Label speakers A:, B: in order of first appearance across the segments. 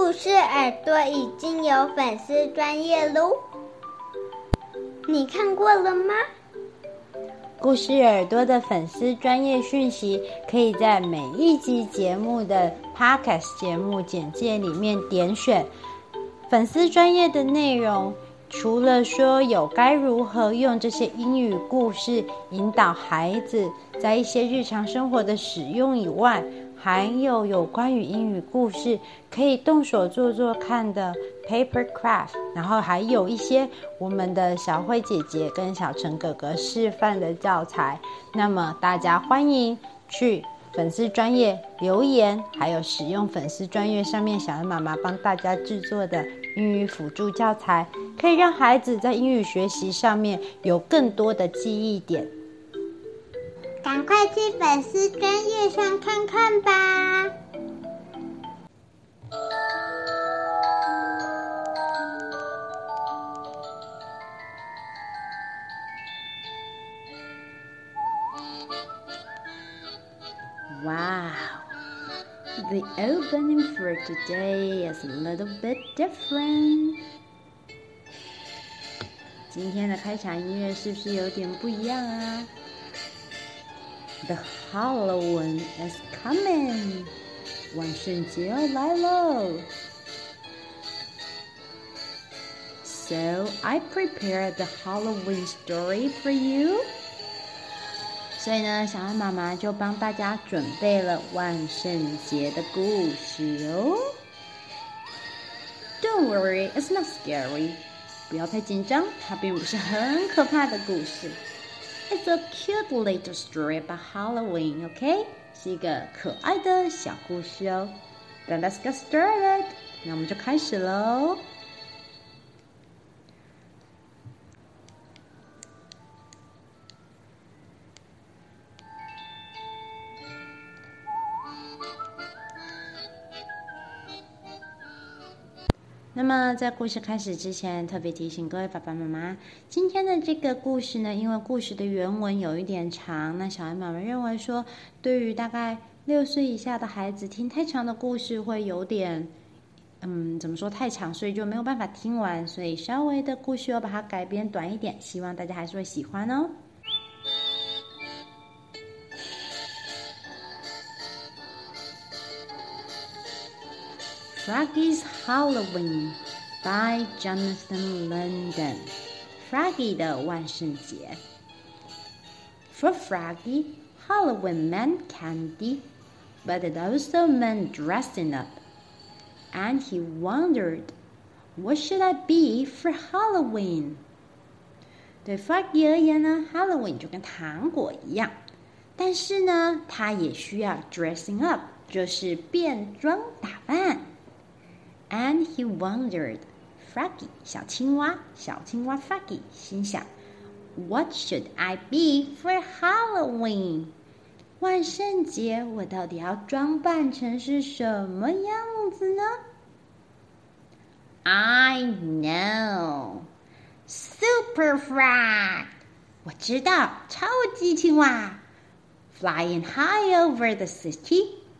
A: 故事耳朵已经有粉丝专业喽，你看过了吗？
B: 故事耳朵的粉丝专业讯息，可以在每一集节目的 podcast 节目简介里面点选粉丝专业的内容。除了说有该如何用这些英语故事引导孩子在一些日常生活的使用以外，还有有关于英语故事可以动手做做看的 paper craft，然后还有一些我们的小慧姐姐跟小陈哥哥示范的教材。那么大家欢迎去粉丝专业留言，还有使用粉丝专业上面小恩妈妈帮大家制作的英语辅助教材，可以让孩子在英语学习上面有更多的记忆点。
A: 赶快去粉丝专页上看看吧！
B: opening for today is a little bit different。今天的开场音乐是不是有点不一样啊？The Halloween is coming，万圣节要来喽。So I prepared the Halloween story for you。 所以呢，小安妈妈就帮大家准备了万圣节的故事哦。Don't worry, it's not scary。不要太紧张，它并不是很可怕的故事。It's a cute little story about Halloween, OK？是一个可爱的小故事哦。Then let's get started。那我们就开始喽。那么，在故事开始之前，特别提醒各位爸爸妈妈，今天的这个故事呢，因为故事的原文有一点长，那小艾妈妈认为说，对于大概六岁以下的孩子，听太长的故事会有点，嗯，怎么说太长，所以就没有办法听完，所以稍微的故事我把它改编短一点，希望大家还是会喜欢哦。Froggy's Halloween by Jonathan London. Froggy 的万圣节。For Froggy, Halloween meant candy, but it also meant dressing up. And he wondered, what should I be for Halloween? 对 Froggy 而言呢，Halloween 就跟糖果一样，但是呢，它也需要 dressing up，就是变装打扮。 And he wondered, Froggy 小青蛙，小青蛙 Froggy 心想，What should I be for Halloween？万圣节我到底要装扮成是什么样子呢？I know, Super Frog，我知道，超级青蛙，Flying high over the city。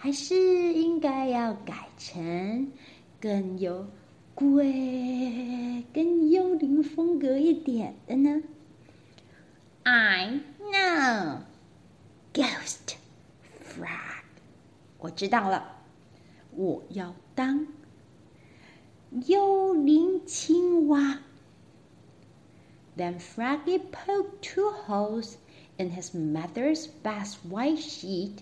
B: 还是应该要改成更有鬼、更幽灵风格一点的呢？I know, ghost frog。我知道了，我要当幽灵青蛙。Then Froggy poked two holes in his mother's best white sheet.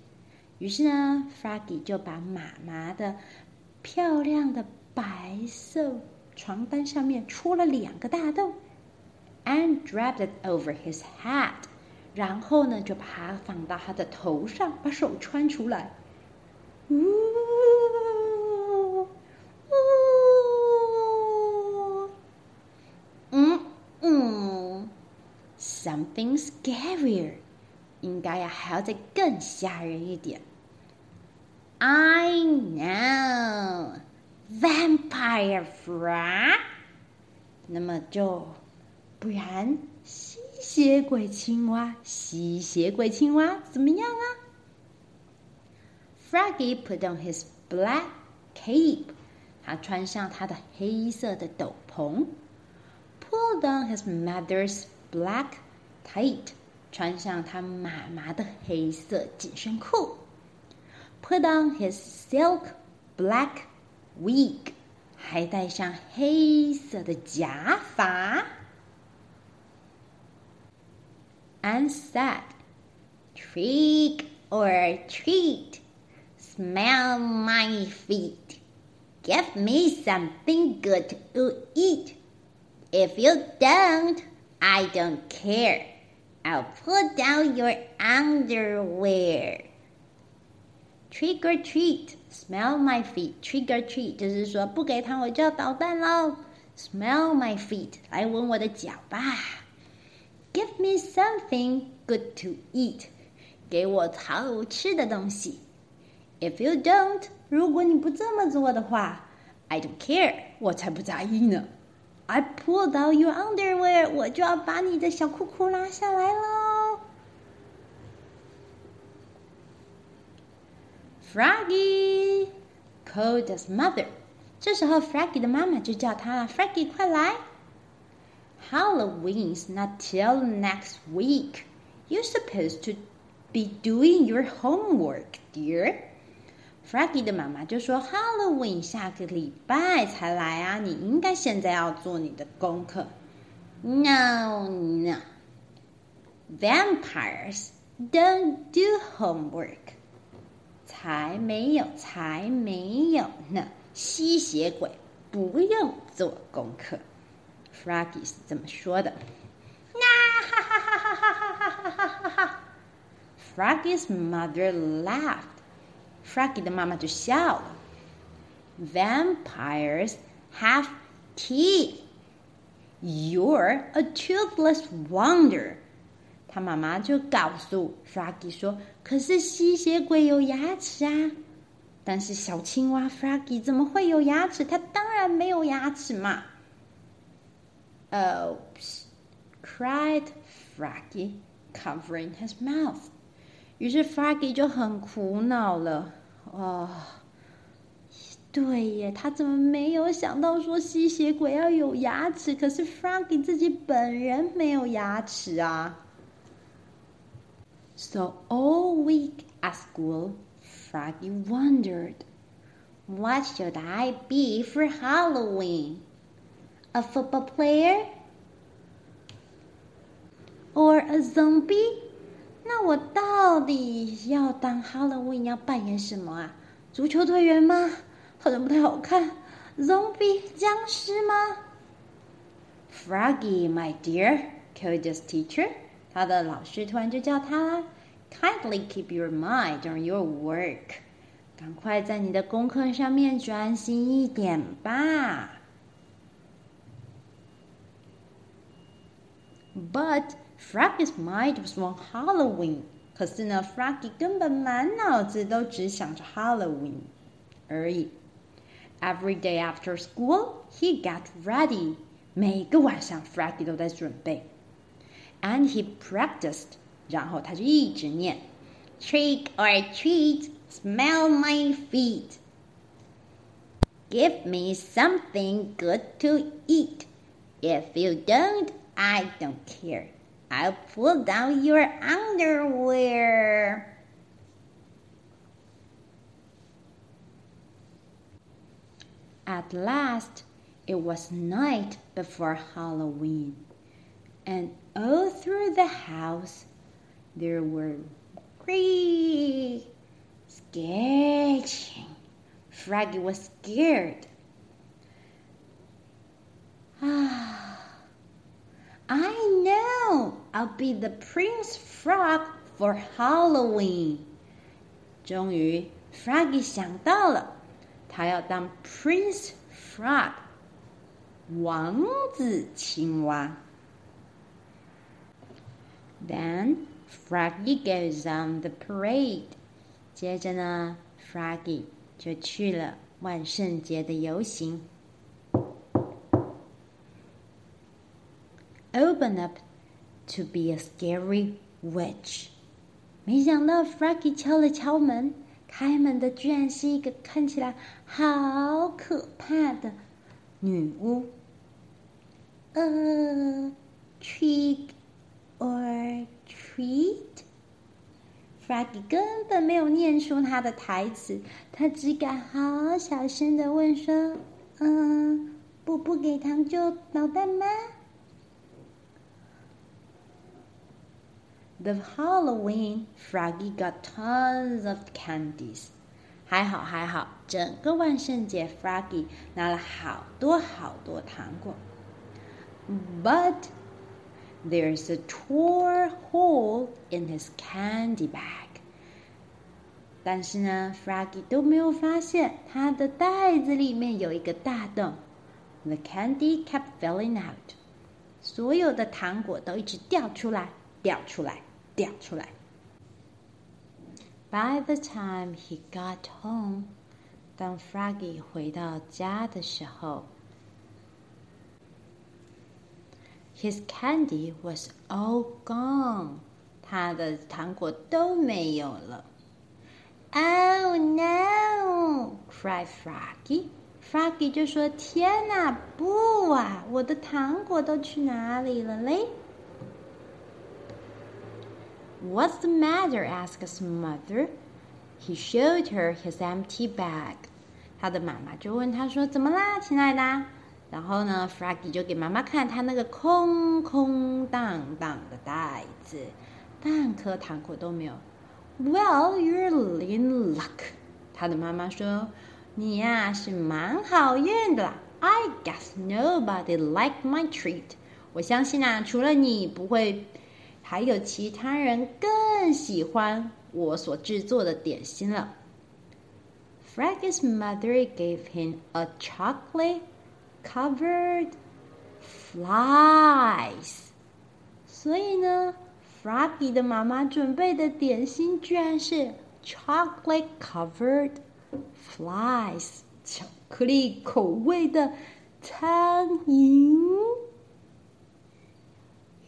B: 于是呢，Froggy 就把妈妈的漂亮的白色床单上面戳了两个大洞，and drabbed it over his hat。然后呢，就把它放到他的头上，把手穿出来。呜呜，嗯嗯，something scarier，应该呀还要再更吓人一点。I know vampire frog。那么就不然吸血鬼青蛙，吸血鬼青蛙怎么样啊？Froggy put on his black cape，他穿上他的黑色的斗篷。Pulled on his mother's black tight，穿上他妈妈的黑色紧身裤。 Put on his silk black wig，还戴上黑色的假发。And said, "Trick or treat, smell my feet, give me something good to eat." If you don't, I don't care. I'll pull down your underwear. Trick or treat, smell my feet. Trick or treat 就是说不给糖我就要捣蛋喽。Smell my feet，来闻我的脚吧。Give me something good to eat，给我好吃的东西。If you don't，如果你不这么做的话，I don't care，我才不在意呢。I pulled out your underwear，我就要把你的小裤裤拉下来喽。 Froggy called his mother，这时候 Froggy 的妈妈就叫他了，Froggy 快来。Halloween's not till next week. You're supposed to be doing your homework, dear. Froggy 的妈妈就说：“Halloween 下个礼拜才来啊，你应该现在要做你的功课。” No, no. Vampires don't do homework. 才没有，才没有呢！吸血鬼不用做功课。Froggy 是这么说的。那哈哈哈哈哈哈哈哈哈哈！Froggy's mother laughed. Froggy 的妈妈就笑了。Vampires have teeth. You're a toothless wonder. 他妈妈就告诉 Froggy 说：“可是吸血鬼有牙齿啊。”但是小青蛙 Froggy 怎么会有牙齿？它当然没有牙齿嘛。Oops! cried Froggy, covering his mouth. 于是 Froggy 就很苦恼了。哦，对耶，他怎么没有想到说吸血鬼要有牙齿？可是 Froggy 自己本人没有牙齿啊。So all week at school, Froggy wondered, what should I be for Halloween? A football player? Or a zombie? 那我到底要当 Halloween 要扮演什么啊？足球队员吗？好像不太好看。Zombie 僵尸吗？Froggy, my dear, called his teacher. 他的老师突然就叫他啦：“Kindly keep your mind on your work，赶快在你的功课上面专心一点吧。” But Froggy's mind was on Halloween。可是呢，Froggy 根本满脑子都只想着 Halloween 而已。Every day after school, he got ready。每个晚上，Froggy 都在准备。 And he practiced，然后他就一直念：Trick or treat, smell my feet. Give me something good to eat. If you don't, I don't care. I'll pull down your underwear. At last, it was night before Halloween, and all through the house there were great sketching. Froggy was scared. Ah, I know. I'll be the Prince Frog for Halloween. 终于，Froggy 想到了，他要当 Prince Frog，王子青蛙。 Then Froggy goes on the parade. 接着呢，Froggy 就去了万圣节的游行。Open up to be a scary witch. 没想到 Froggy 敲了敲门，开门的居然是一个看起来好可怕的女巫。呃，trick or treat？Froggy 根本没有念出他的台词，他只敢好小声的问说：“嗯，不不给糖就捣蛋吗？” The Halloween, Froggy got tons of candies. 还好还好，整个万圣节，Froggy 拿了好多好多糖果。But there's a tore hole in his candy bag. 但是呢，Froggy 都没有发现他的袋子里面有一个大洞。The candy kept falling out. 所有的糖果都一直掉出来，掉出来。掉出来。By the time he got home，当 Froggy 回到家的时候 ，his candy was all gone，他的糖果都没有了。Oh no！cried Froggy。Froggy 就说：“天哪，不啊！我的糖果都去哪里了嘞？” What's the matter? asked his mother. He showed her his empty bag. 他的妈妈就问他说：“怎么啦，亲爱的？” 然后呢，Froggy 就给妈妈看他那个空空荡荡的袋子，半颗糖果都没有。Well, you're in luck. 他的妈妈说：“你呀是蛮好运的啦。I guess nobody liked my treat. 我相信啊，除了你不会。”还有其他人更喜欢我所制作的点心了。Froggy's mother gave him a chocolate covered flies。所以呢，Froggy 的妈妈准备的点心居然是 chocolate covered flies，巧克力口味的苍蝇。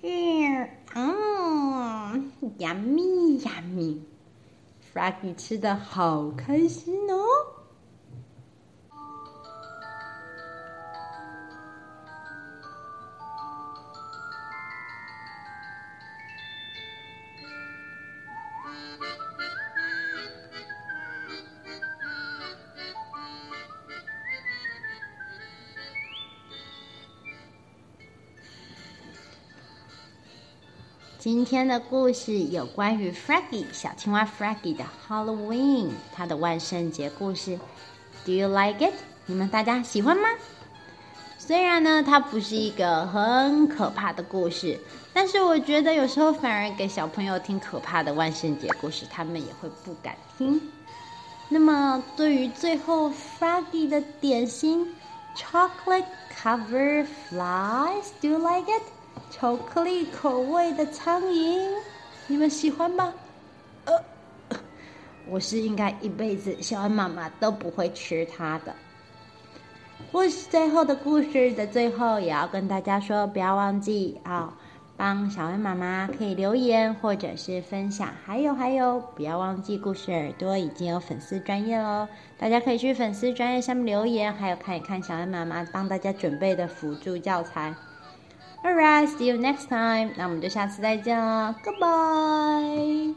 B: 嗯，嗯，yummy yummy，Froggy 吃的好开心哦。 今天的故事有关于 Froggy 小青蛙 Froggy 的 Halloween，它的万圣节故事。Do you like it？你们大家喜欢吗？虽然呢，它不是一个很可怕的故事，但是我觉得有时候反而给小朋友听可怕的万圣节故事，他们也会不敢听。那么，对于最后 Froggy 的点心 Chocolate Covered Flies，Do you like it？巧克力口味的苍蝇，你们喜欢吗？呃，我是应该一辈子小恩妈妈都不会吃它的。故事最后的故事的最后，也要跟大家说，不要忘记啊，帮小恩妈妈可以留言或者是分享。还有还有，不要忘记故事耳朵已经有粉丝专业喽，大家可以去粉丝专业下面留言，还有看一看小恩妈妈帮大家准备的辅助教材。Alright, see you next time. 那我们就下次再见了，Goodbye.